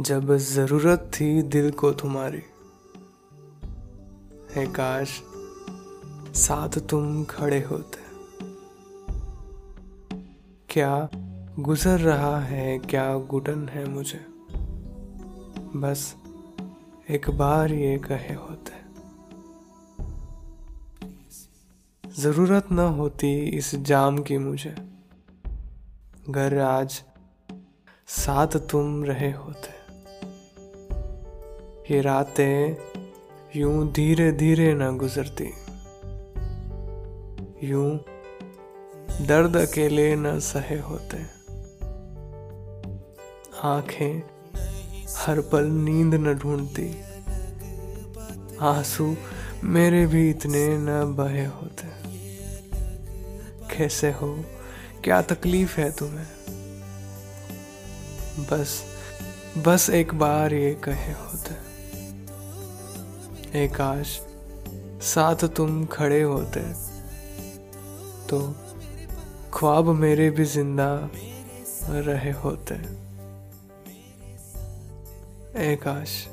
जब ज़रूरत थी दिल को तुम्हारी। है काश, साथ तुम खड़े होते। क्या गुजर रहा है, क्या गुडन है मुझे? बस एक बार ये कहे होते। ज़रूरत न होती इस जाम की मुझे। घर आज साथ तुम रहे होते। ये रातें यूँ धीरे धीरे ना गुजरती। यूँ दर्द अकेले न सहे होते। आँखें हर पल नींद न ढूंढती। आँसू मेरे भी इतने न बहे होते। कैसे हो? क्या तकलीफ़ है तुम्हें? बस बस एक बार ये कहे होते। काश साथ तुम खड़े होते। तो ख्वाब मेरे भी ज़िंदा रहे होते। ए काश